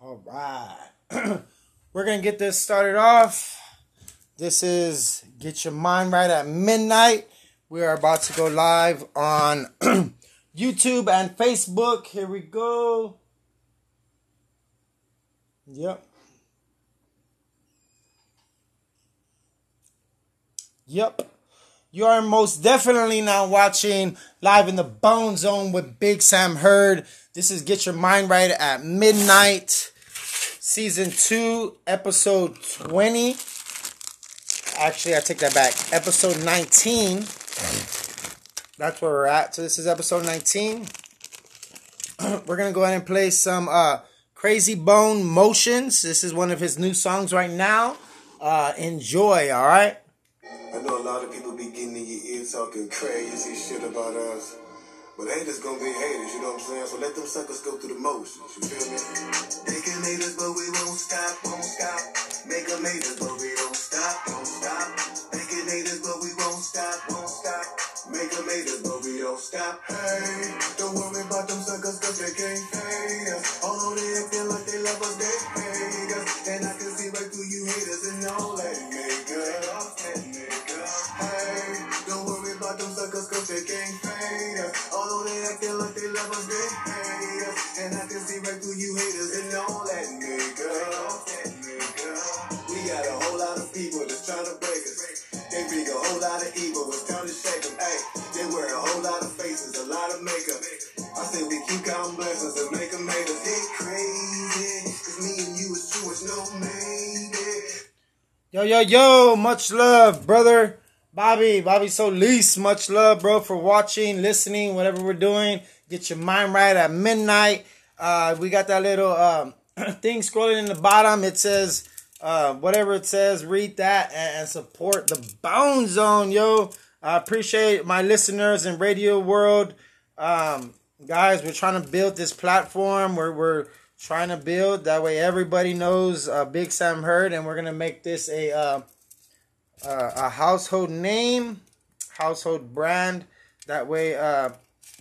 All right. We're going to get this started off. This is Get Your Mind Right at Midnight. We are about to go live on YouTube and Facebook. Here we go. Yep. Yep. You are most definitely now watching live in the Bone Zone with Big Sam Heard. This is Get Your Mind Right at Midnight, Season 2, Episode 20. Actually, I take that back. Episode 19. That's where we're at. So, this is episode 19. we're going to go ahead and play some uh, Krayzie Bone Motions. This is one of his new songs right now. Uh, enjoy, all right? I know a lot of people be getting in your ear talking crazy shit about us. But haters gonna be haters, you know what I'm saying? So let them suckers go through the motions, you feel me? They can hate us, but we won't stop, won't stop. Make them hate us, but we don't stop, don't stop. They can hate us, but we won't stop, won't stop. Make them hate us, but we don't stop. Hey, don't worry about them suckers, cause they can't hate us. Although they acting like they love us, they hate us. And I can see right through you haters and all that nigga. They can't fade us. Although they acting like they love us, they hate us. And I can see right through you haters and all that nigga. We got a whole lot of people that's trying to break us. They bring a whole lot of evil, it's time to shake them. Hey, they wear a whole lot of faces, a lot of makeup. I say we keep counting blessings and make them hate us. They crazy, cause me and you is too much no it. Yo, yo, yo, much love, brother. Bobby, Bobby So Solis, much love, bro, for watching, listening, whatever we're doing. Get your mind right at midnight. Uh, we got that little um, thing scrolling in the bottom. It says, uh, whatever it says, read that and, and support the Bone Zone, yo. I appreciate my listeners in radio world. Um, guys, we're trying to build this platform where we're trying to build. That way everybody knows uh, Big Sam Heard, and we're going to make this a. Uh, a household name, household brand. That way, uh,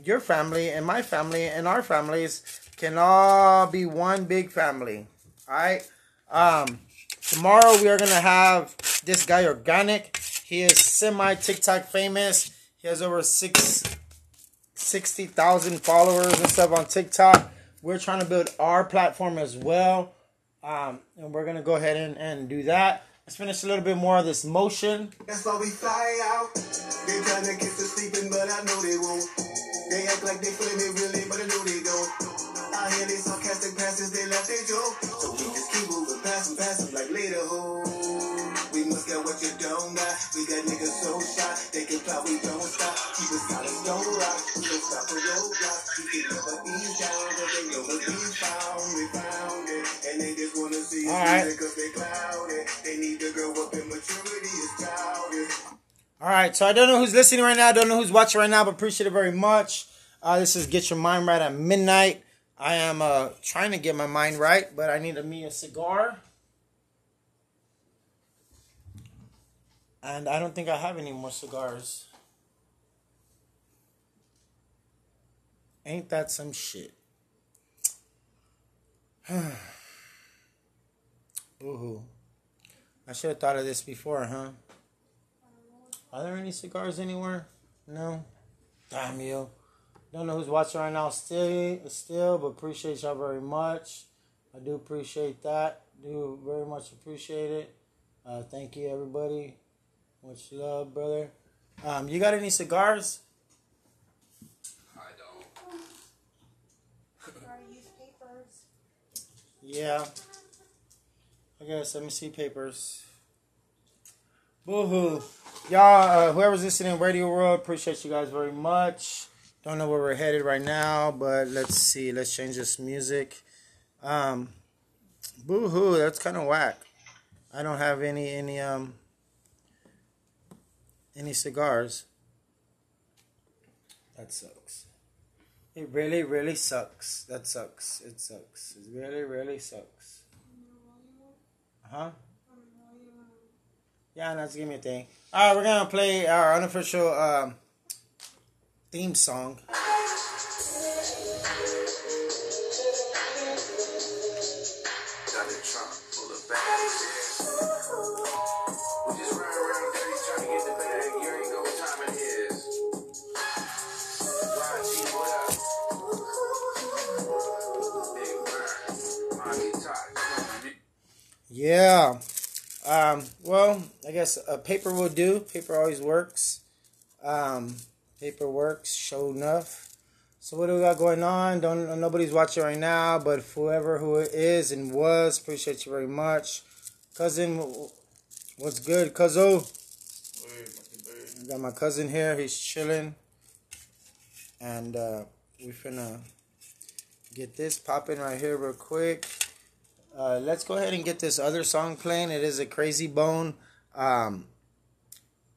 your family and my family and our families can all be one big family. All right. Um, tomorrow we are gonna have this guy organic. He is semi TikTok famous. He has over six followers and stuff on TikTok. We're trying to build our platform as well. Um, and we're gonna go ahead and, and do that. Let's finish a little bit more of this motion. That's why we fly out. They tryna get to sleeping, but I know they won't. They act like they feeling it really, but I know they don't. I hear they sarcastic passes, they left they joke. So we just keep moving past them, past them like later, ho. Must get what you don't got. We got niggas so shot, they can plot, we don't stop. Keep it solid, don't rock. We don't stop for roadblocks. We can never ease down, but they know what we found. We found it, and they just wanna see us All right. losing 'cause they clouded. They need to grow up in maturity, is childish. All right, so I don't know who's listening right now. I don't know who's watching right now, but appreciate it very much. Uh, this is Get Your Mind Right at midnight. I am uh, trying to get my mind right, but I need a, me a cigar. And I don't think I have any more cigars. Ain't that some shit? Ooh. I should have thought of this before, huh? Are there any cigars anywhere? No. Damn you. Don't know who's watching right now still still, but appreciate y'all very much. I do appreciate that. Do very much appreciate it. Uh, thank you everybody. Much love, brother. Um, you got any cigars? I don't. Try to use papers. Yeah. I guess let me see papers. Boo-hoo. Y'all, uh, whoever's listening in Radio World, appreciate you guys very much. Don't know where we're headed right now, but let's see. Let's change this music. Um, boo-hoo, that's kind of whack. I don't have any any um any cigars. That sucks. It really, really sucks. That sucks. It sucks. It really, really sucks. Huh? Yeah, that's give me a thing. All right, we're gonna play our unofficial um, theme song. Yeah. Um, well, I guess a paper will do. Paper always works. Um, paper works, show enough. So what do we got going on? Don't nobody's watching right now, but whoever who it is and was, appreciate you very much. Cousin, what's good, cuzzo? I got my cousin here. He's chilling, and uh, we finna get this popping right here real quick. Uh, let's go ahead and get this other song playing. It is a Krayzie Bone. Um,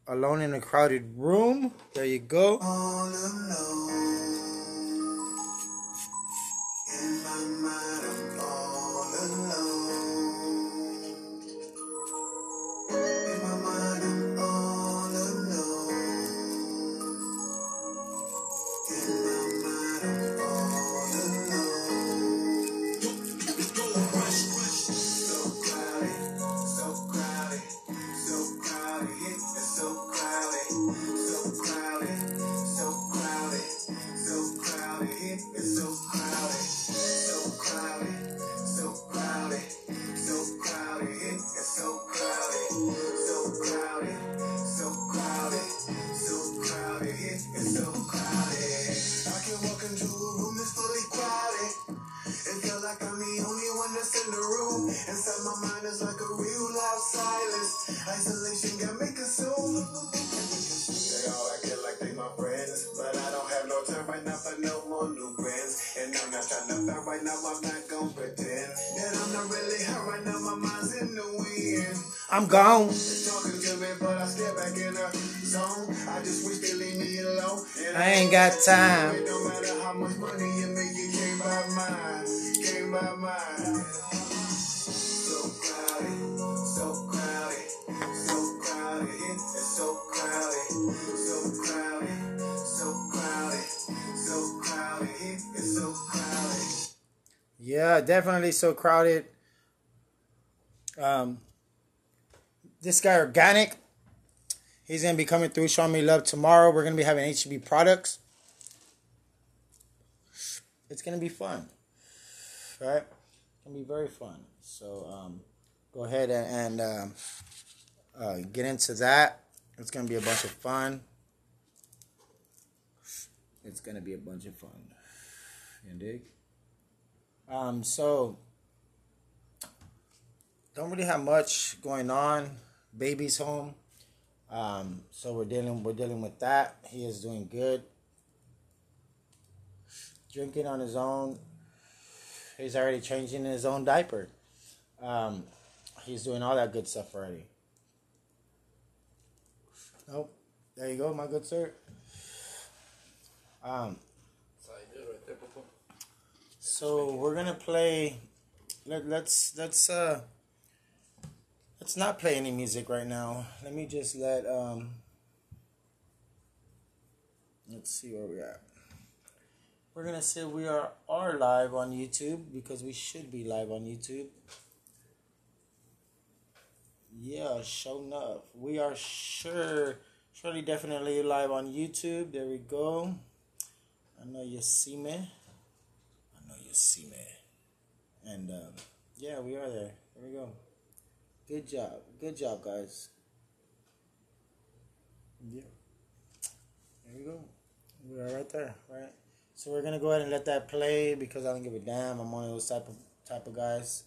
Alone in a Crowded Room. There you go. All alone. In my mind, crowded, so crowded, it's so crowded. Yeah, definitely so crowded. Um, this guy organic, he's gonna be coming through, showing me love tomorrow. We're gonna be having HEB products. It's gonna be fun, right? It's gonna be very fun. So um, go ahead and, and um, uh, get into that. It's gonna be a bunch of fun. It's gonna be a bunch of fun. You dig? Um, so don't really have much going on. Baby's home. Um, so we're dealing we're dealing with that. He is doing good. Drinking on his own. He's already changing his own diaper. Um, he's doing all that good stuff already. Nope. There you go, my good sir. Um, so we're gonna play. Let, let's let's uh. Let's not play any music right now. Let me just let um. Let's see where we're at. We're gonna say we are are live on YouTube because we should be live on YouTube. Yeah, sure enough, we are sure, surely, definitely live on YouTube. There we go. I know you see me. I know you see me. And um, yeah, we are there. There we go. Good job. Good job, guys. Yeah. There we go. We are right there, right? So we're gonna go ahead and let that play because I don't give a damn. I'm one of those type of type of guys.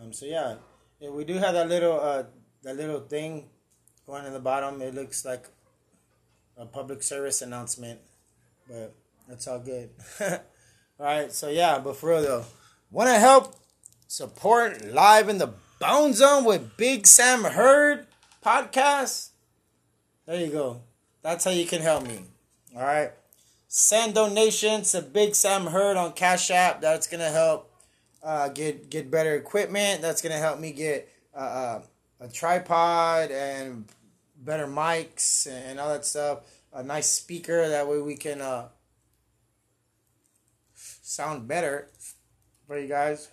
Um. So yeah, yeah we do have that little uh that little thing going in the bottom. It looks like a public service announcement, but that's all good. all right. So yeah, but for real though, want to help support live in the Bone Zone with Big Sam Heard podcast? There you go. That's how you can help me. All right. Send donations to Big Sam Heard on Cash App. That's gonna help uh, get get better equipment. That's gonna help me get uh, uh, a tripod and better mics and all that stuff. A nice speaker. That way we can uh, sound better for you guys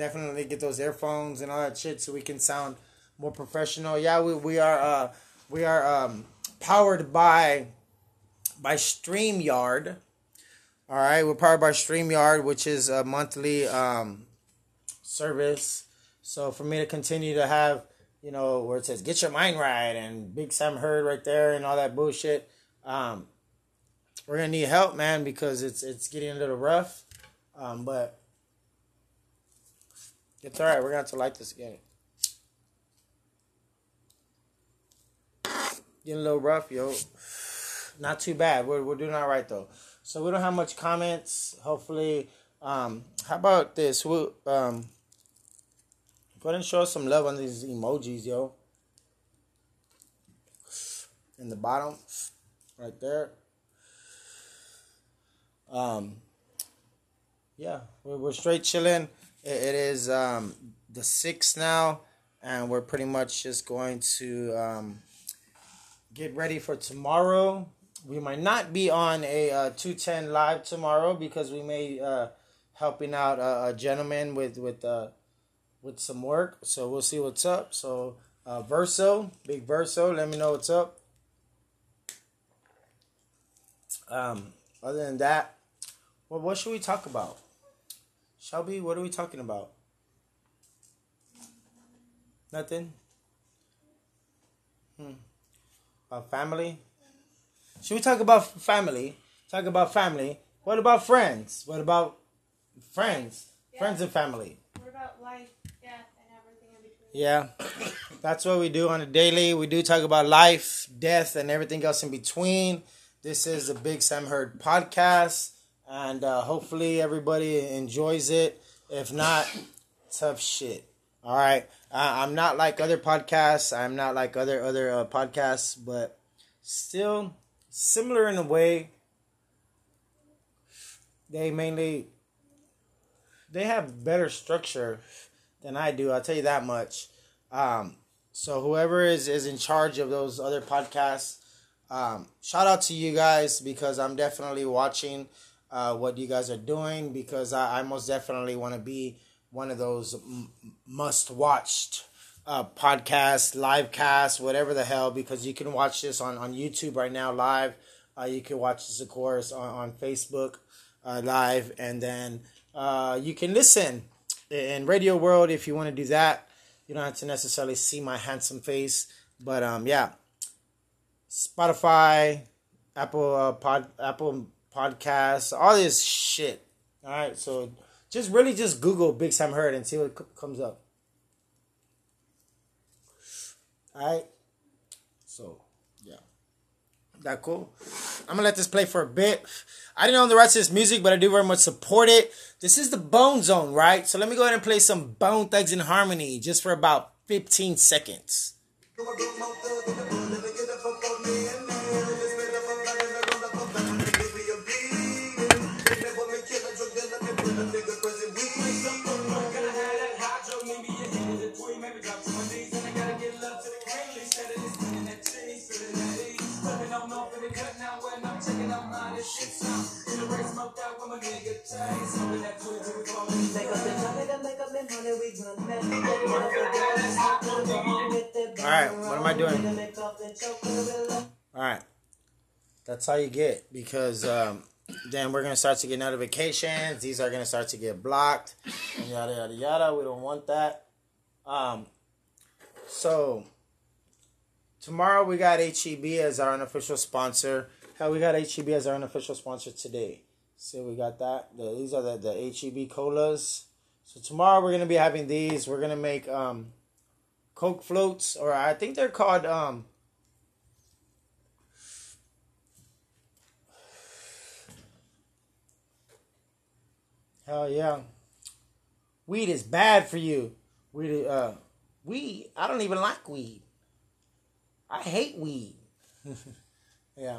definitely get those earphones and all that shit so we can sound more professional. Yeah, we, we are uh we are um powered by by StreamYard. All right, we're powered by StreamYard, which is a monthly um service So for me to continue to have, you know, where it says "Get your mind right" and Big Sam Heard right there and all that bullshit, um, we're gonna need help, man, because it's it's getting a little rough. Um, but it's all right. We're gonna have to like this again. Getting a little rough, yo. Not too bad. We're we're doing all right though. So we don't have much comments. Hopefully, um, how about this? We'll um, go ahead and show some love on these emojis, yo. In the bottom, right there. Um, yeah, we're, we're straight chilling. It, is um, the sixth now, and we're pretty much just going to um, get ready for tomorrow. We might not be on a uh, 210 live tomorrow because we may uh, helping out a, a gentleman with with uh, with some work. So we'll see what's up. So uh, Verso, big Verso, let me know what's up. Um, other than that, well, what should we talk about? Shelby, what are we talking about? Nothing. Hmm. About family. Should we talk about family? Talk about family. What about friends? What about friends? Yeah. Friends and family. What about life, death, and everything in between? Yeah, that's what we do on a daily. We do talk about life, death, and everything else in between. This is the Big Sam Heard podcast, and uh, hopefully everybody enjoys it. If not, tough shit. All right, I, I'm not like other podcasts. I'm not like other other uh, podcasts, but still similar in a way. They mainly they have better structure than I do. I'll tell you that much. Um, so whoever is is in charge of those other podcasts, um, shout out to you guys because I'm definitely watching uh, what you guys are doing because I, I most definitely want to be one of those m- must watched uh, podcasts, live casts, whatever the hell. Because you can watch this on on YouTube right now live. Uh, you can watch this of course on on Facebook uh, live, and then uh, you can listen in Radio World if you want to do that. You don't have to necessarily see my handsome face, but um, yeah. Spotify, Apple uh, Pod, Apple Podcasts, all this shit. All right, so just really just Google Big Sam Heard and see what c- comes up. All right, so yeah, that cool. I'm gonna let this play for a bit. I didn't own the rights to this music, but I do very much support it. This is the Bone Zone, right? So let me go ahead and play some Bone Thugs in Harmony just for about 15 seconds. Alright, what am I doing? All right. That's how you get because um, then we're gonna start to get notifications. These are gonna start to get blocked, yada yada yada. We don't want that. Um, so tomorrow we got HEB as our unofficial sponsor. Hell, we got HEB as our unofficial sponsor today. So we got that. The, these are the the HEB colas. So tomorrow we're gonna be having these. We're gonna make um, Coke floats, or I think they're called um. Hell yeah. Weed is bad for you. Weed, uh, weed. I don't even like weed. I hate weed. yeah.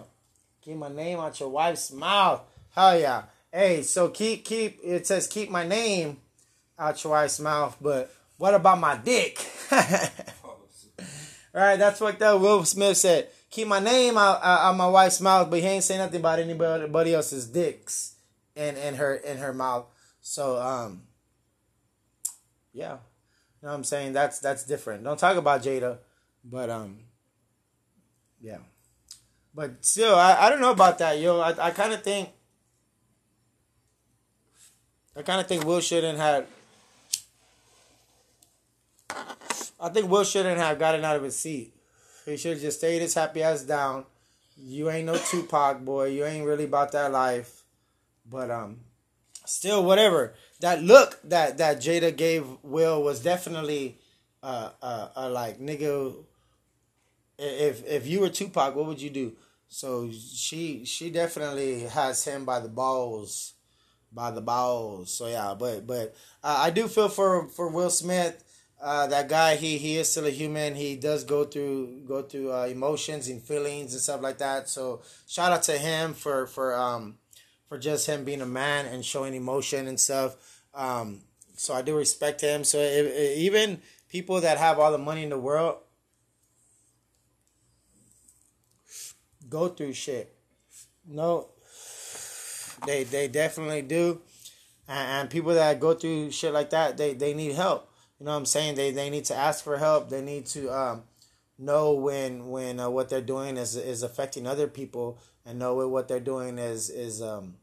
Keep my name out your wife's mouth. Hell yeah. Hey, so keep keep. It says keep my name out your wife's mouth, but what about my dick? Right, that's what that Will Smith said. Keep my name out, out, out my wife's mouth, but he ain't saying nothing about anybody else's dicks in in her in her mouth. So um, yeah, you know what I'm saying. That's that's different. Don't talk about Jada, but um, yeah, but still, I, I don't know about that, yo. I I kind of think. I kind of think Will shouldn't have I think Will shouldn't have gotten out of his seat. He should have just stayed his happy ass down. You ain't no Tupac boy. You ain't really about that life. But um, still, whatever. That look that that Jada gave Will was definitely uh uh, uh like nigga. If if you were Tupac, what would you do? So she she definitely has him by the balls, by the balls. So yeah, but but uh, I do feel for for Will Smith. Uh, that guy, he he is still a human. He does go through go through uh, emotions and feelings and stuff like that. So shout out to him for for um for just him being a man and showing emotion and stuff. Um, so I do respect him. So if, if even people that have all the money in the world go through shit. No, they they definitely do, and, and people that go through shit like that, they they need help. You know what I'm saying? They they need to ask for help. They need to um, know when when uh, what they're doing is is affecting other people, and know what they're doing is is um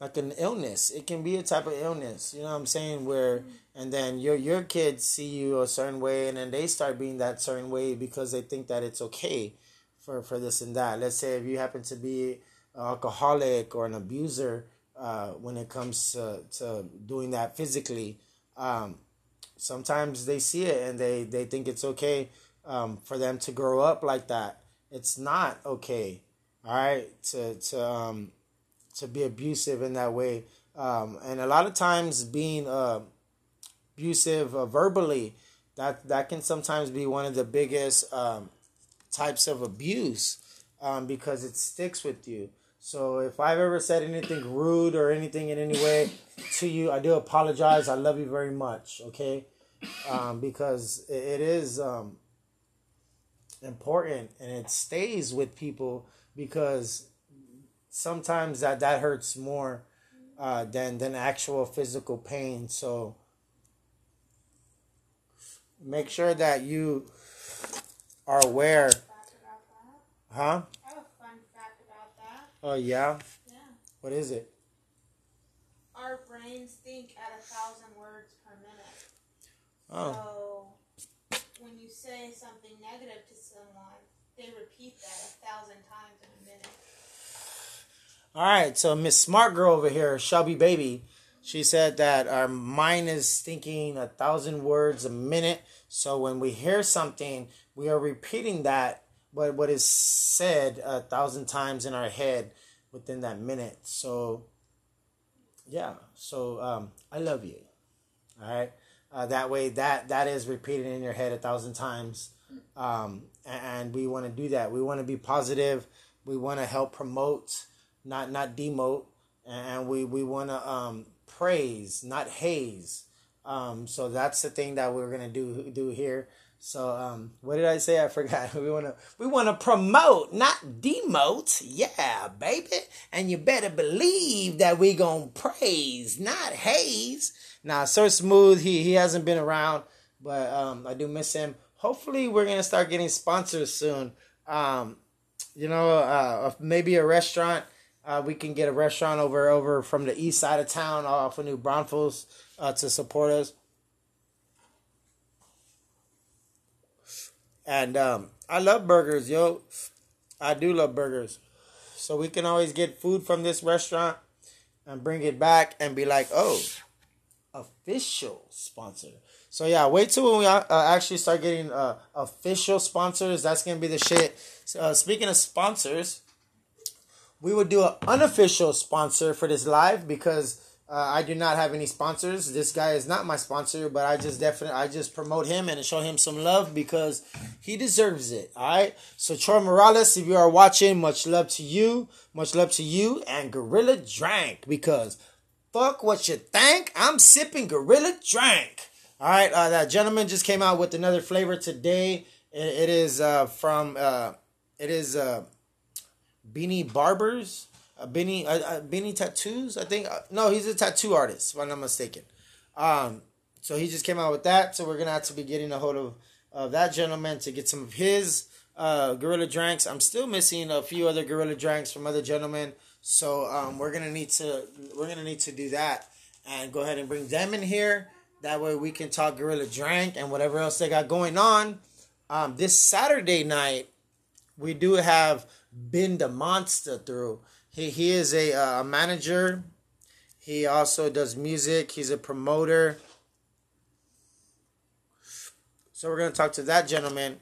like an illness. It can be a type of illness. You know what I'm saying? Where and then your your kids see you a certain way, and then they start being that certain way because they think that it's okay for for this and that. Let's say if you happen to be alcoholic or an abuser, uh, when it comes to to doing that physically um, sometimes they see it and they, they think it's okay um, for them to grow up like that. It's not okay, all right, to to um, to be abusive in that way. Um, and a lot of times being uh, abusive uh, verbally, that that can sometimes be one of the biggest um, types of abuse um, because it sticks with you. So if I've ever said anything rude or anything in any way to you, I do apologize. I love you very much. Okay, um, because it, is um, important and it stays with people because sometimes that that hurts more uh, than than actual physical pain. So make sure that you are aware, huh? I have a fun fact about that. Oh yeah. Yeah. What is it? Our brains think at a thousand words per minute. Oh, So when you say something negative to someone, they repeat that a thousand times in a minute. all right. So Miss Smart Girl over here, Shelby Baby, she said that our mind is thinking a thousand words a minute. So when we hear something, we are repeating that what what is said a thousand times in our head within that minute. So yeah. So um, I love you. All right. Uh, that way, that that is repeated in your head a thousand times, um, and, and we want to do that. We want to be positive. We want to help promote, not not demote, and we we want to um, praise, not haze. Um, so that's the thing that we're gonna do do here. So um, what did I say? I forgot. We wanna we wanna promote, not demote. Yeah, baby. And you better believe that we gonna praise, not haze. Now, Sir Smooth, he he hasn't been around, but um, I do miss him. Hopefully, we're gonna start getting sponsors soon. Um, you know, uh, maybe a restaurant. Uh, we can get a restaurant over over from the east side of town, off of New Braunfels, uh, to support us. And um, I love burgers, yo. I do love burgers. So we can always get food from this restaurant and bring it back and be like, oh, official sponsor. So yeah, wait till when we uh, actually start getting uh, official sponsors. That's gonna be the shit. Uh, speaking of sponsors, we would do an unofficial sponsor for this live because uh, I do not have any sponsors. This guy is not my sponsor, but I just definitely I just promote him and show him some love because he deserves it. All right. So Troy Morales, if you are watching, much love to you, much love to you, and Gorilla Drank because fuck what you think. I'm sipping Gorilla Drank. All right. Uh, that gentleman just came out with another flavor today. it, it is uh, from uh, it is uh, Beanie Barbers, uh, Beanie uh, Beanie Tattoos. I think uh, no, he's a tattoo artist. If I'm not mistaken. Um, so he just came out with that. So we're gonna have to be getting a hold of of that gentleman to get some of his uh, Gorilla Drinks. I'm still missing a few other Gorilla Drinks from other gentlemen. So um, we're gonna need to we're gonna need to do that and go ahead and bring them in here That way we can talk Gorilla Drank and whatever else they got going on. Um, this Saturday night, we do have Ben the Monster through. He he is a uh, manager. He also does music. He's a promoter. So we're gonna talk to that gentleman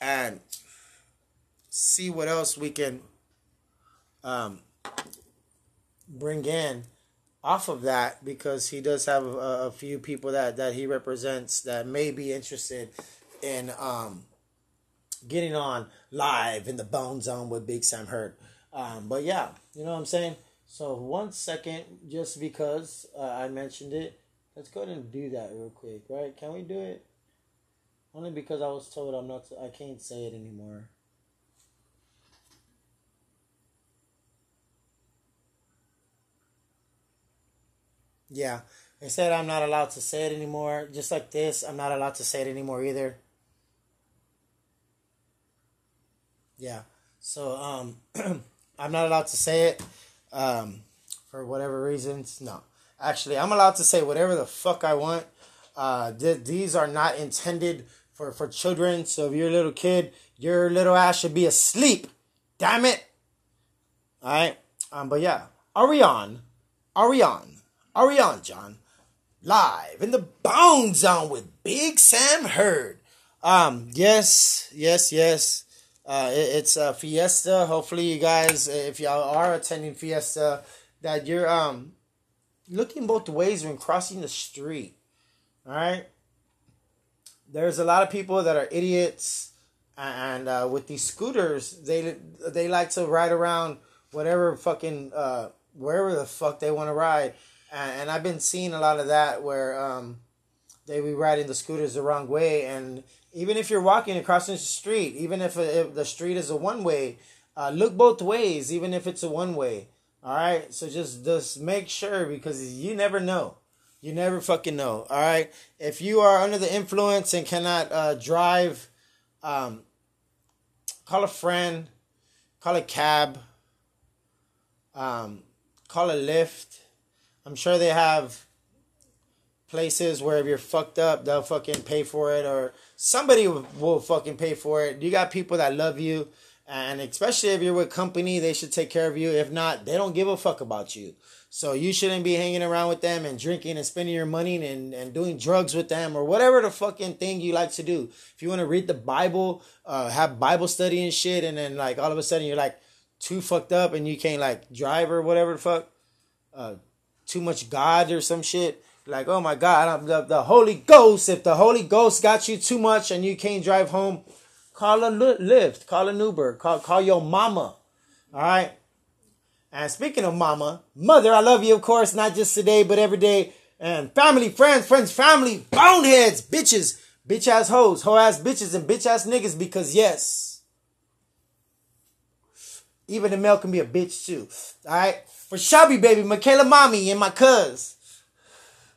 and see what else we can um, bring in off of that because he does have a, a few people that that he represents that may be interested in um, getting on live in the Bone Zone with Big Sam Heard. Um, but yeah, you know what I'm saying. So one second, just because uh, I mentioned it, let's go ahead and do that real quick, right? Can we do it? Only because I was told I'm not. I can't say it anymore. Yeah, they said I'm not allowed to say it anymore. Just like this, I'm not allowed to say it anymore either. Yeah, so um, I'm not allowed to say it um, for whatever reasons. No, actually, I'm allowed to say whatever the fuck I want. Uh, th- these are not intended for for children. So if you're a little kid, your little ass should be asleep. Damn it. All right. Um, but yeah, are we on? Are we on? Are we on, John? Live in the Bone Zone with Big Sam Heard. Um, yes, yes, yes. Uh, it, it's a fiesta. Hopefully, you guys, if y'all are attending fiesta, that you're um looking both ways when crossing the street. All right. There's a lot of people that are idiots, and uh, with these scooters, they they like to ride around whatever fucking uh, wherever the fuck they want to ride, and, and I've been seeing a lot of that where um they be riding the scooters the wrong way, and even if you're walking across the street, even if, if the street is a one way, uh, look both ways, even if it's a one way. All right, so just just make sure because you never know. You never fucking know. All right. If you are under the influence and cannot uh, drive, um, call a friend, call a cab, um, call a Lyft. I'm sure they have places where if you're fucked up, they'll fucking pay for it, or somebody will, fucking pay for it. You got people that love you, and especially if you're with company, they should take care of you. If not, they don't give a fuck about you. So you shouldn't be hanging around with them and drinking and spending your money and, and doing drugs with them or whatever the fucking thing you like to do. If you want to read the Bible, uh, have Bible study and shit, and then like all of a sudden you're like too fucked up and you can't like drive or whatever the fuck, uh, too much God or some shit. Like oh my God, the, the Holy Ghost. If the Holy Ghost got you too much and you can't drive home, call a Lyft, call an Uber, call call your mama. All right. And speaking of mama, mother, I love you, of course, not just today, but every day. And family, friends, friends, family, boneheads, bitches, bitch ass hoes, hoe ass bitches, and bitch ass niggas, because yes, even the male can be a bitch too. Alright? For Shelby, baby, Michaela Mommy, and my cuz.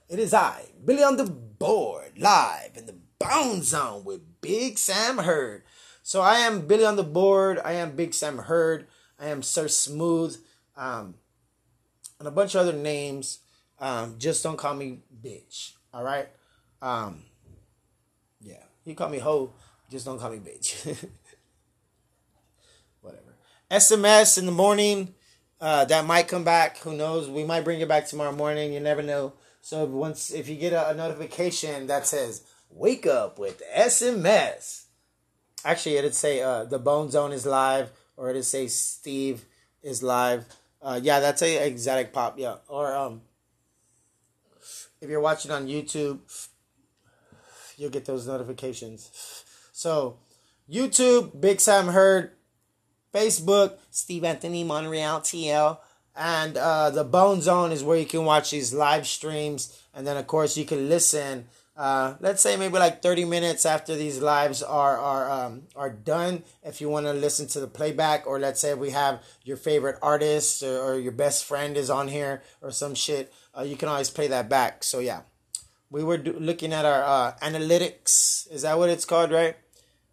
It is I, Billy on the board, live in the Bone Zone with Big Sam Heard. So I am Billy on the board. I am Big Sam Heard. I am Sir Smooth um, and a bunch of other names. Um, just don't call me bitch. All right. Um, yeah, you call me hoe. Just don't call me bitch. Whatever. SMS in the morning. Uh, that might come back. Who knows? We might bring it back tomorrow morning. You never know. So once if you get a, a notification that says "Wake up with SMS," actually it'd say uh, the Bone Zone is live, or it'd say Steve is live. Uh, yeah, that's a exotic pop. Yeah, or um, if you're watching on YouTube, you'll get those notifications. So, YouTube, Big Sam Heard, Facebook, Steve Anthony Montreal TL, and uh, the Bone Zone is where you can watch these live streams, and then of course you can listen. Uh, let's say maybe like 30 minutes after these lives are are um, are done. If you want to listen to the playback or let's say we have your favorite artist or, or your best friend is on here or some shit uh, you can always play that back. So yeah. We were do- looking at our uh, analytics. Is that what it's called right?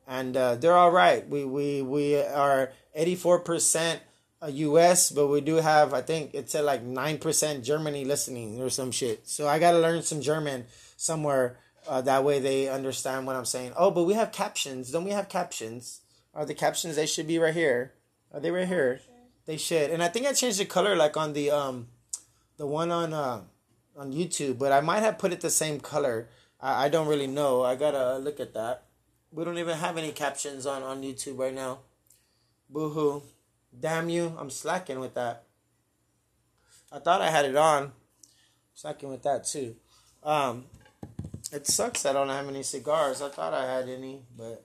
And uh, they're all right. We we we are 84% a US, but we do have I think it said like nine percent Germany listening or some shit. So I gotta learn some German somewhere. Uh, that way they understand what I'm saying. Oh, but we have captions. Don't we have captions? Are the captions? They should be right here. Are they right here? They should. And I think I changed the color like on the um, the one on uh, on YouTube, but I might have put it the same color. I, I don't really know. I gotta look at that. We don't even have any captions on on YouTube right now. Boohoo. Damn you. I'm slacking with that. I thought I had it on. Slacking with that too. Um, it sucks I don't have any cigars. I thought I had any, but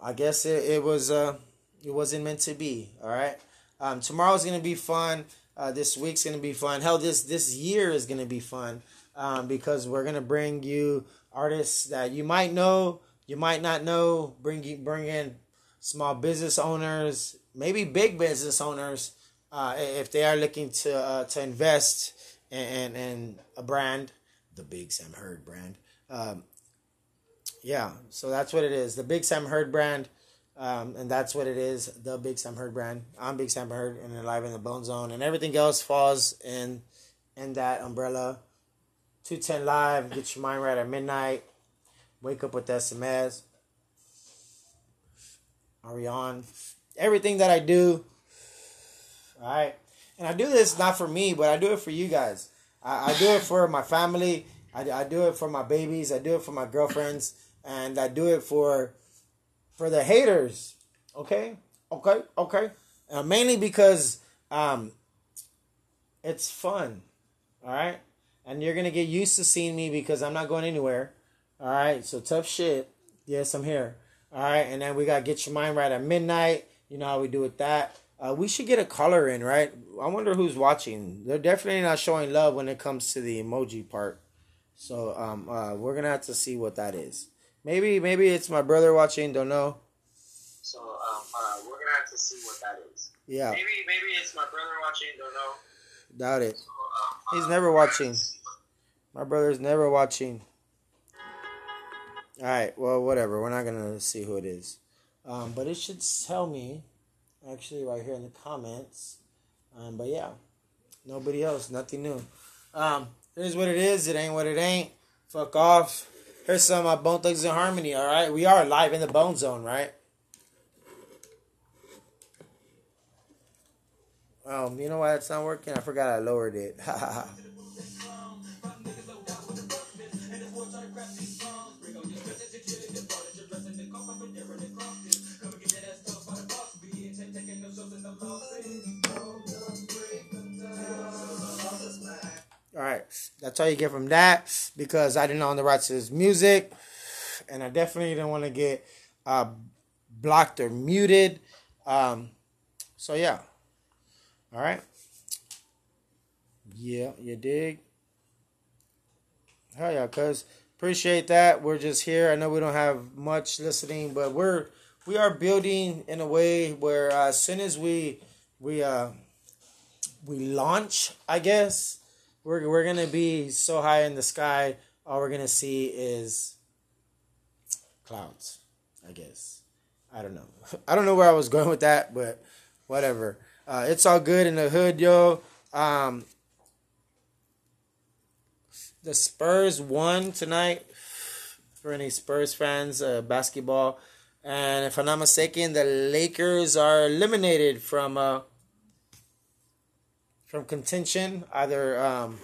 I guess it, it was uh it wasn't meant to be. All right. Um, tomorrow's gonna be fun. Uh, this week's gonna be fun. Hell, this this year is gonna be fun um, because we're gonna bring you artists that you might know, you might not know. Bring bring in small business owners, maybe big business owners, uh, if they are looking to uh, to invest in, in, in a brand, the Big Sam Heard brand. Um, yeah, so that's what it is. The Big Sam Heard brand. Um, and that's what it is, the Big Sam Heard brand. I'm Big Sam Heard and they're live in the Bone Zone, and everything else falls in in that umbrella. 210 live, get your mind right at midnight. Wake up with SMS. Ariane. Everything that I do. Alright. And I do this not for me, but I do it for you guys. I, I do it for my family. I, I do it for my babies. I do it for my girlfriends. And I do it for for the haters. Okay? Okay? Okay? Uh, mainly because um it's fun. Alright? And you're gonna get used to seeing me because I'm not going anywhere. Alright, so tough shit. Yes, I'm here. Alright, and then we gotta get your mind right at midnight. You know how we do with that. Uh, we should get a color in, right? I wonder who's watching. They're definitely not showing love when it comes to the emoji part. So um, uh, we're gonna have to see what that is. Maybe maybe it's my brother watching. Don't know. So um, uh, we're gonna have to see what that is. Yeah, Maybe maybe it's my brother watching. Don't know. doubt it. So, um, He's uh, never gonna have watching. to see what- My brother's never watching. All right, well, whatever. We're not gonna see who it is, um, but it should tell me, actually, right here in the comments. Um, but yeah, nobody else, nothing new. Um, it is what it is. It ain't what it ain't. Fuck off. Here's some my Bone Thugs in Harmony. All right, we are live in the Bone Zone, right? Um, you know why it's not working? I forgot I lowered it. All right, that's all you get from that because I didn't own the rights to his music, and I definitely didn't want to get uh, blocked or muted. Um, so yeah, all right, yeah, you dig? Hell yeah, cuz appreciate that. We're just here. I know we don't have much listening, but we're we are building in a way where uh, as soon as we we uh we launch, I guess we're we're gonna be so high in the sky. All we're gonna see is clouds. I guess. I don't know. I don't know where I was going with that, but whatever. Uh, it's all good in the hood, yo. Um, the Spurs won tonight. For any Spurs fans, uh, basketball, and if I'm not mistaken, the Lakers are eliminated from uh, from contention. Either um,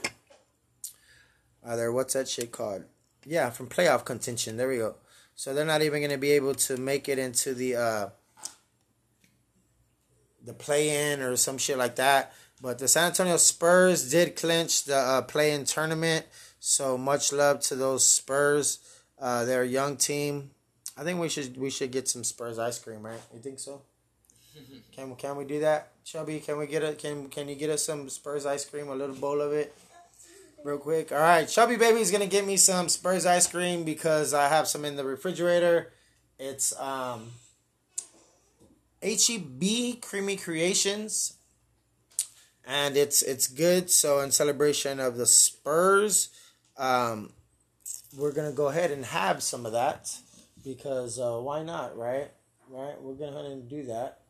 either what's that shit called? Yeah, from playoff contention. There we go. So they're not even going to be able to make it into the uh, the play in or some shit like that. But the San Antonio Spurs did clinch the uh, play in tournament. So much love to those Spurs. Uh, they're a young team. I think we should we should get some Spurs ice cream, right? You think so? Can can we do that, Shelby? Can we get a can can you get us some Spurs ice cream, a little bowl of it, real quick? All right, Shelby baby's gonna get me some Spurs ice cream because I have some in the refrigerator. It's um HEB Creamy Creations, and it's it's good. So in celebration of the Spurs, um, we're gonna go ahead and have some of that because uh, why not, right? Right, we're gonna go ahead and do that.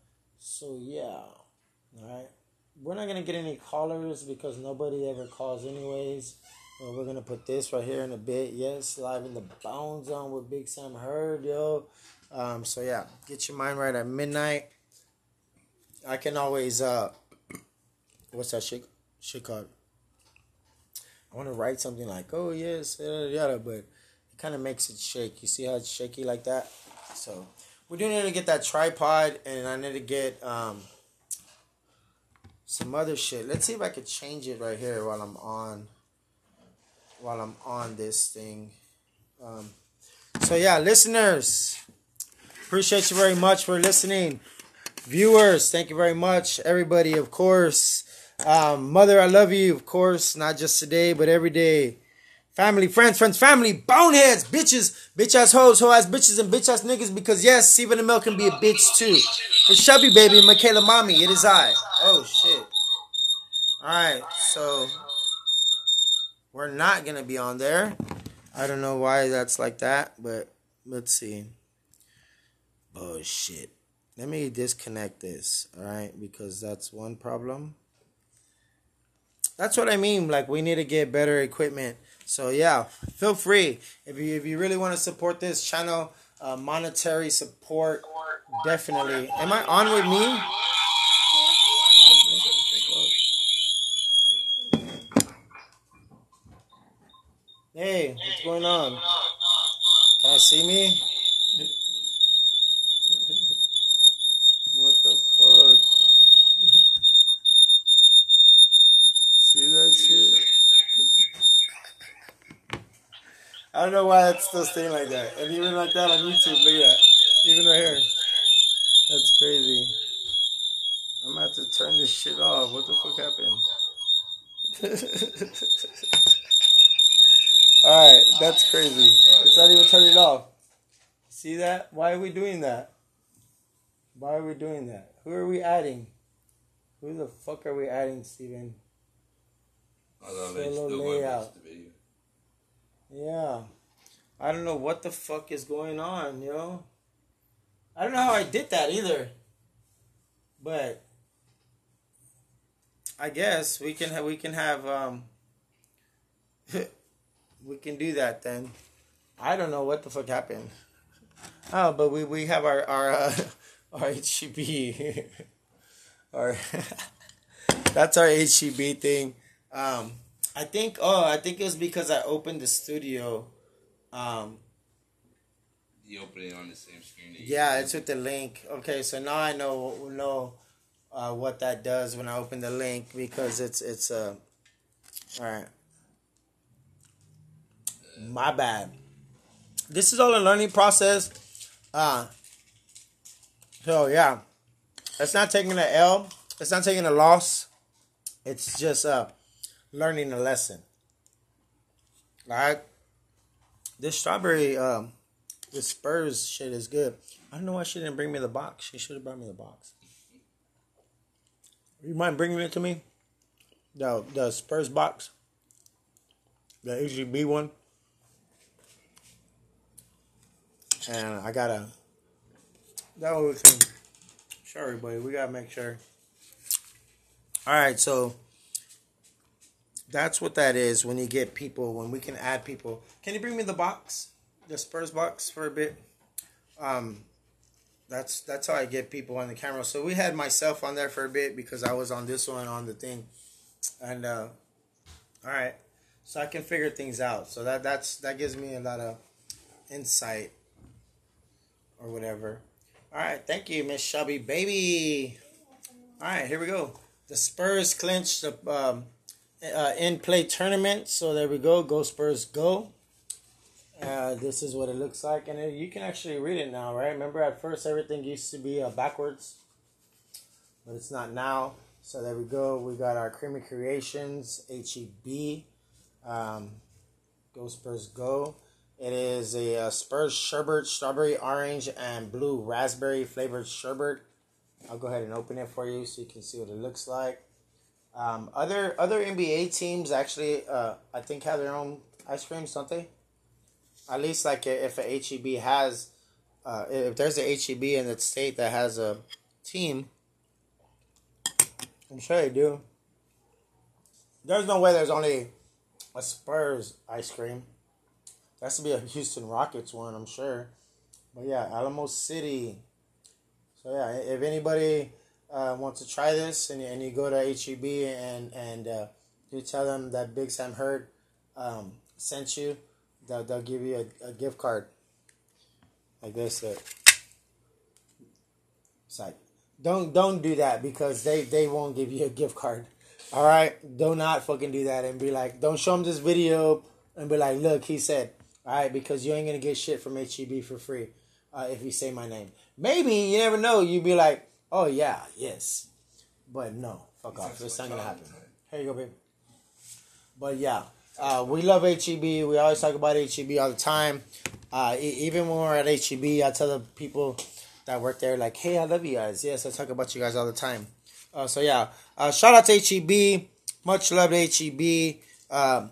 So yeah, All right. We're not gonna get any callers because nobody ever calls anyways. Well, we're gonna put this right here in a bit. Yes, live in the Bone Zone with Big Sam Heard, yo. Um, so yeah, get your mind right at midnight. I can always uh, what's that shit shit called? I want to write something like, oh yes, yada yada, but it kind of makes it shake. You see how it's shaky like that? So we do need to get that tripod, and I need to get um some other shit. Let's see if I could change it right here while I'm on while I'm on this thing. Um, so yeah, listeners, appreciate you very much for listening. Viewers, thank you very much. Everybody, of course. Um, mother, I love you, of course, not just today, but every day. Family, friends, friends, family, boneheads, bitches, bitch ass hoes, hoe ass bitches, and bitch ass niggas. Because yes, even the Amell can be a bitch too. For Chubby Baby, Michaela Mommy, it is I. Oh shit. Alright, so we're not gonna be on there. I don't know why that's like that, but let's see. Oh shit. Let me disconnect this, alright? Because that's one problem. That's what I mean. Like we need to get better equipment. So yeah, feel free if you if you really want to support this channel, uh, monetary support definitely. Am I on with me? Hey, what's going on? Can I see me? what the fuck? see that shit? I don't know why it's still staying like that. And even like that on YouTube, look at that. Even right here. That's crazy. I'm gonna have to turn this shit off. What the fuck happened? Alright, that's crazy. It's not even turning it off. See that? Why are we doing that? Why are we doing that? Who are we adding? Who the fuck are we adding, Steven? Solo layout. watch the video. Yeah. I don't know what the fuck is going on, yo. I don't know how I did that either. But I guess we can have we can have um we can do that then. I don't know what the fuck happened. Oh, but we, we have our our uh, our HEB. our that's our HEB thing. Um, I think. Oh, I think it was because I opened the studio. Um, You open it on the same screen. yeah, it's with the link. Okay, so now I know know uh, what that does when I open the link because it's it's uh, all right. My bad. This is all a learning process. Uh, so yeah, it's not taking an L. It's not taking a loss. It's just uh, learning a lesson. All right. This strawberry, um, this Spurs shit is good. I don't know why she didn't bring me the box. She should have brought me the box. You mind bringing it to me? The the Spurs box, the HEB one. And I gotta. That way we can show everybody. We gotta make sure. All right, so that's what that is when you get people. When we can add people. Can you bring me the box, the Spurs box, for a bit? Um, that's that's how I get people on the camera. So we had myself on there for a bit because I was on this one on the thing, and uh, all right, so I can figure things out. So that that's that gives me a lot of insight or whatever. All right, thank you, Miss Chubby Baby. All right, here we go. The Spurs clinched the um, uh, in play tournament. So there we go. Go Spurs, go. Uh, this is what it looks like, and it, you can actually read it now, right? Remember, at first everything used to be uh, backwards, but it's not now. So there we go. We got our Creamy Creations HEB. Um, go Spurs, go! It is a uh, Spurs sherbet, strawberry, orange, and blue raspberry flavored sherbet. I'll go ahead and open it for you so you can see what it looks like. Um, other other NBA teams actually, uh, I think, have their own ice creams, don't they? At least, like if a HEB has, uh, if there's a HEB in the state that has a team, I'm sure they do. There's no way there's only a Spurs ice cream. That's to be a Houston Rockets one, I'm sure. But yeah, Alamo City. So yeah, if anybody uh, wants to try this and, and you go to HEB and and uh, you tell them that Big Sam Heard um, sent you, they'll, they'll give you a, a gift card. Like this. Uh, it's like don't don't do that because they they won't give you a gift card. All right, do not fucking do that and be like, don't show them this video and be like, look, he said, all right, because you ain't gonna get shit from HEB for free uh, if you say my name. Maybe you never know. You'd be like, oh yeah, yes, but no, fuck off. It's not gonna happen. Here you go, babe. But yeah, uh, we love HEB. We always talk about HEB all the time. Uh, even when we're at HEB, I tell the people that work there, like, hey, I love you guys. Yes, I talk about you guys all the time. Uh, so yeah, uh, shout out to HEB. Much love to HEB. Um,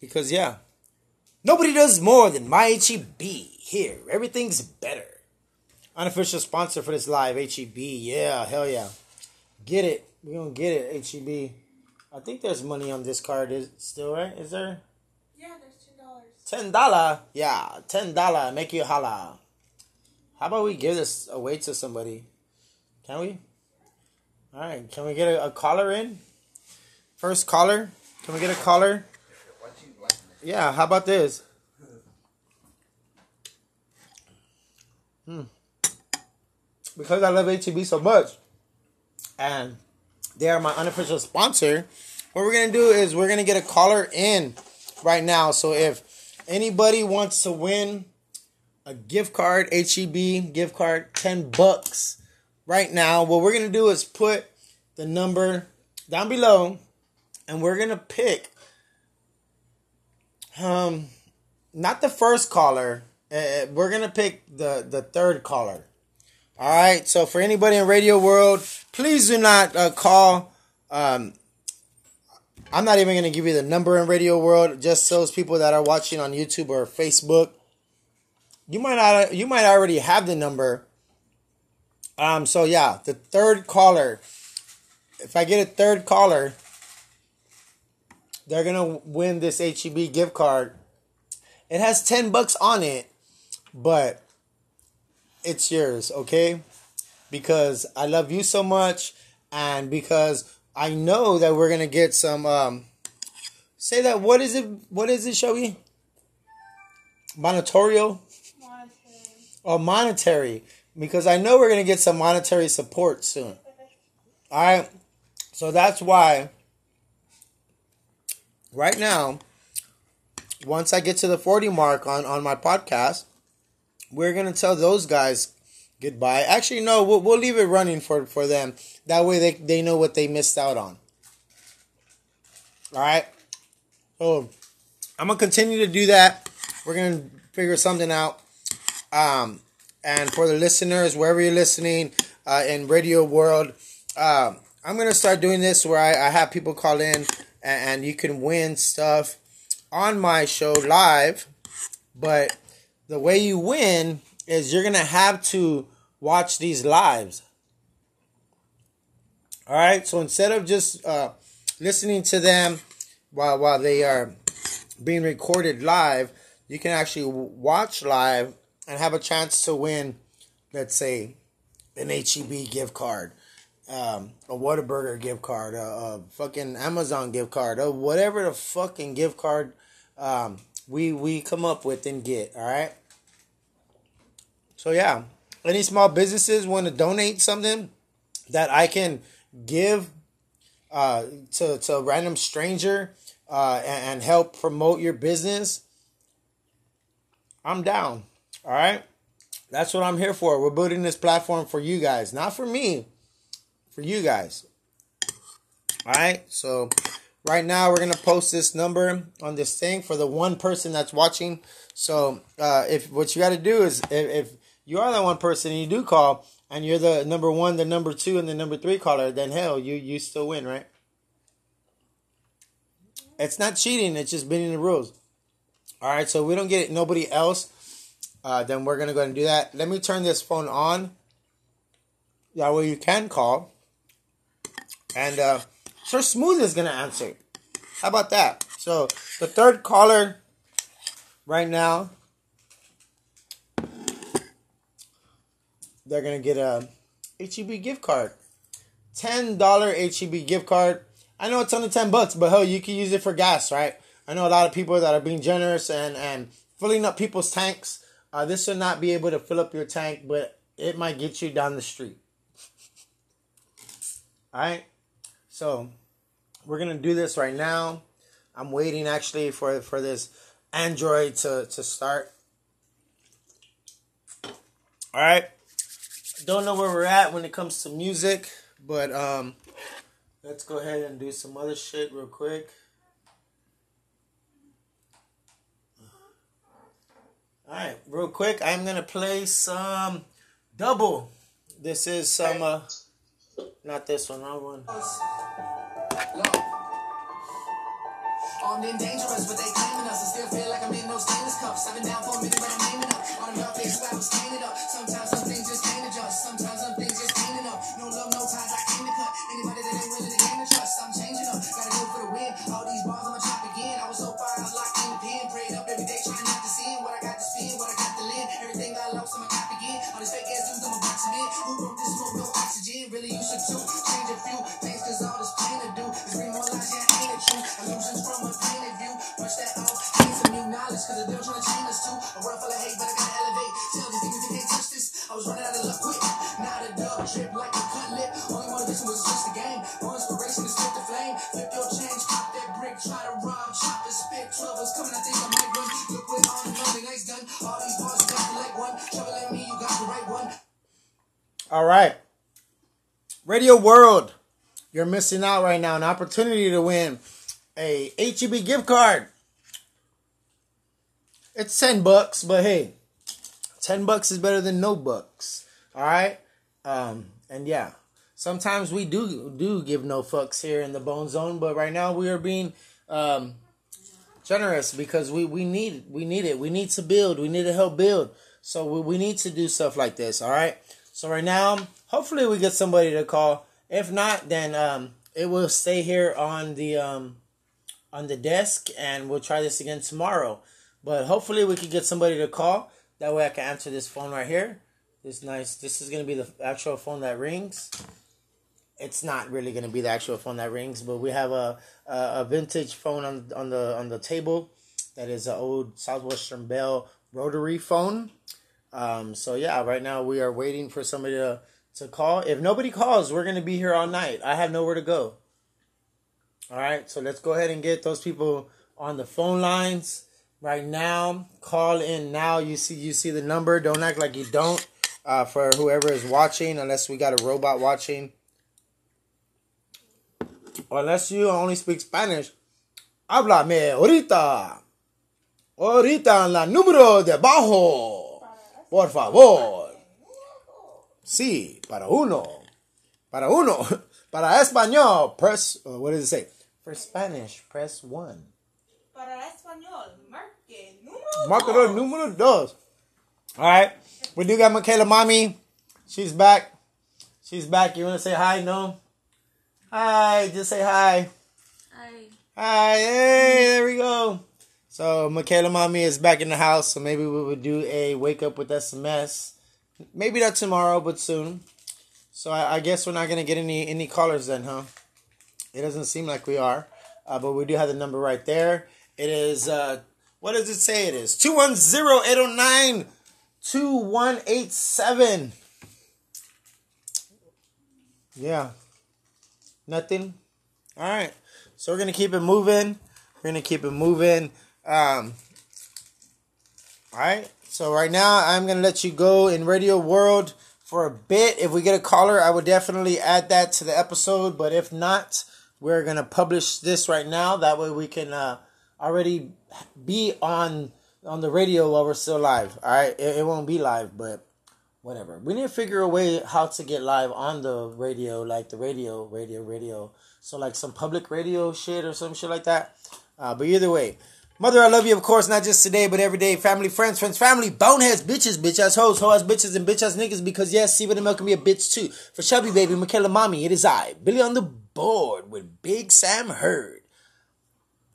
because yeah, nobody does more than my HEB here. Everything's better. Unofficial sponsor for this live, HEB. Yeah, hell yeah. Get it. We're gonna get it, HEB. I think there's money on this card. Is still right? Is there? Yeah, there's ten dollars. Ten dollar, yeah, ten dollar, make you holla. How about we give this away to somebody? Can we? All right, can we get a, a caller in? First caller, can we get a caller? Yeah, how about this? Hmm. Because I love HEB so much, and they are my unofficial sponsor. What we're gonna do is we're gonna get a caller in right now. So if anybody wants to win a gift card, HEB gift card, 10 bucks right now, what we're to do is put the number down below and we're to pick um not the first caller. Uh, we're going to pick the the third caller. All right? So for anybody in radio world, please do not uh, call um I'm not even going to give you the number in radio world. Just those people that are watching on YouTube or Facebook. You might not. You might already have the number. Um. So yeah, the third caller. If I get a third caller, they're gonna win this HEB gift card. It has ten bucks on it, but it's yours, okay? Because I love you so much, and because I know that we're gonna get some. Um, say that. What is it? What is it, Shogi? Monitorio Monetary. or monetary? Because I know we're gonna get some monetary support soon. All right, so that's why. Right now, once I get to the forty mark on on my podcast, we're gonna tell those guys goodbye. Actually, no, we'll, we'll leave it running for, for them. That way they, they know what they missed out on. All right. So I'm gonna continue to do that. We're gonna figure something out. Um, and for the listeners, wherever you're listening uh, in radio world, uh, I'm gonna start doing this where I, I have people call in and, and you can win stuff on my show live. But the way you win is you're gonna have to watch these lives. All right. So instead of just uh, listening to them while while they are being recorded live, you can actually watch live and have a chance to win. Let's say an HEB gift card, um, a Whataburger gift card, a, a fucking Amazon gift card, or whatever the fucking gift card um, we we come up with and get. All right. So yeah, any small businesses want to donate something that I can give uh, to to a random stranger uh, and, and help promote your business, I'm down. All right, that's what I'm here for. We're building this platform for you guys, not for me, for you guys. All right, so right now we're gonna post this number on this thing for the one person that's watching. So uh, if what you got to do is if, if you are that one person and you do call and you're the number one, the number two, and the number three caller, then hell, you you still win, right? It's not cheating; it's just bending the rules. All right, so we don't get it. nobody else. Uh, then we're gonna go and do that. Let me turn this phone on. That way you can call. And uh, Sir Smooth is gonna answer. How about that? So the third caller right now, they're gonna get a HEB gift card, ten dollar HEB gift card. I know it's only ten bucks, but hell, you can use it for gas, right? I know a lot of people that are being generous and and filling up people's tanks. Uh, this will not be able to fill up your tank, but it might get you down the street. All right, so we're gonna do this right now. I'm waiting actually for for this Android to to start. All right, don't know where we're at when it comes to music, but um, let's go ahead and do some other shit real quick. All right, real quick, I'm gonna play some double. This is some uh, not this one, wrong one. Armed and dangerous, but they claiming us. I still feel like I'm in those stainless cuffs. I've been down for a minute, but I'm aiming up. On them dark days, I was standing up. Sometimes All right. Radio World, you're missing out right now. An opportunity to win a HEB gift card. It's 10 bucks, but hey, 10 bucks is better than no bucks. All right? Um, and yeah, sometimes we do do give no fucks here in the Bone Zone, but right now we are being um, generous because we, we need we need it. We need to build. We need to help build. So we, we need to do stuff like this. All right. So right now, hopefully we get somebody to call. If not, then um, it will stay here on the um, on the desk, and we'll try this again tomorrow. But hopefully we can get somebody to call. That way I can answer this phone right here. This nice. This is gonna be the actual phone that rings. It's not really gonna be the actual phone that rings, but we have a a, a vintage phone on on the on the table. That is an old Southwestern Bell rotary phone. Um, so yeah, right now we are waiting for somebody to, to call. If nobody calls, we're gonna be here all night. I have nowhere to go. All right, so let's go ahead and get those people on the phone lines right now. Call in now. You see, you see the number. Don't act like you don't. Uh, for whoever is watching, unless we got a robot watching, unless you only speak Spanish, háblame ahorita. Ahorita en la número de abajo. Por favor. Sí, para uno. Para uno. Para español, press, uh, what does it say? For Spanish, press one. Para español, marque número Marcador dos. número dos. All right. We do got Michaela Mommy. She's back. She's back. You want to say hi? No? Hi. Just say hi. Hi. Hi. Hey, there we go. So Michaela Mommy is back in the house. So maybe we would do a wake up with SMS. Maybe not tomorrow, but soon. So I, I guess we're not gonna get any any callers then, huh? It doesn't seem like we are, uh, but we do have the number right there. It is uh, what does it say? It is 210-809-2187. Yeah, nothing. All right, so we're gonna keep it moving. We're gonna keep it moving. Um, all right. So right now, I'm gonna let you go in Radio World for a bit. If we get a caller, I would definitely add that to the episode. But if not, we're gonna publish this right now. That way, we can uh, already be on on the radio while we're still live. All right. It, it won't be live, but whatever. We need to figure a way how to get live on the radio, like the radio, radio, radio. So like some public radio shit or some shit like that. Uh, but either way, mother, I love you, of course, not just today, but every day. Family, friends, friends, family, boneheads, bitches, bitch ass hoes, hoe ass bitches, and bitch ass niggas. Because yes, Steven and Mel can be a bitch too. For Chubby Baby, Michaela Mommy, it is I, Billy on the board with Big Sam Heard.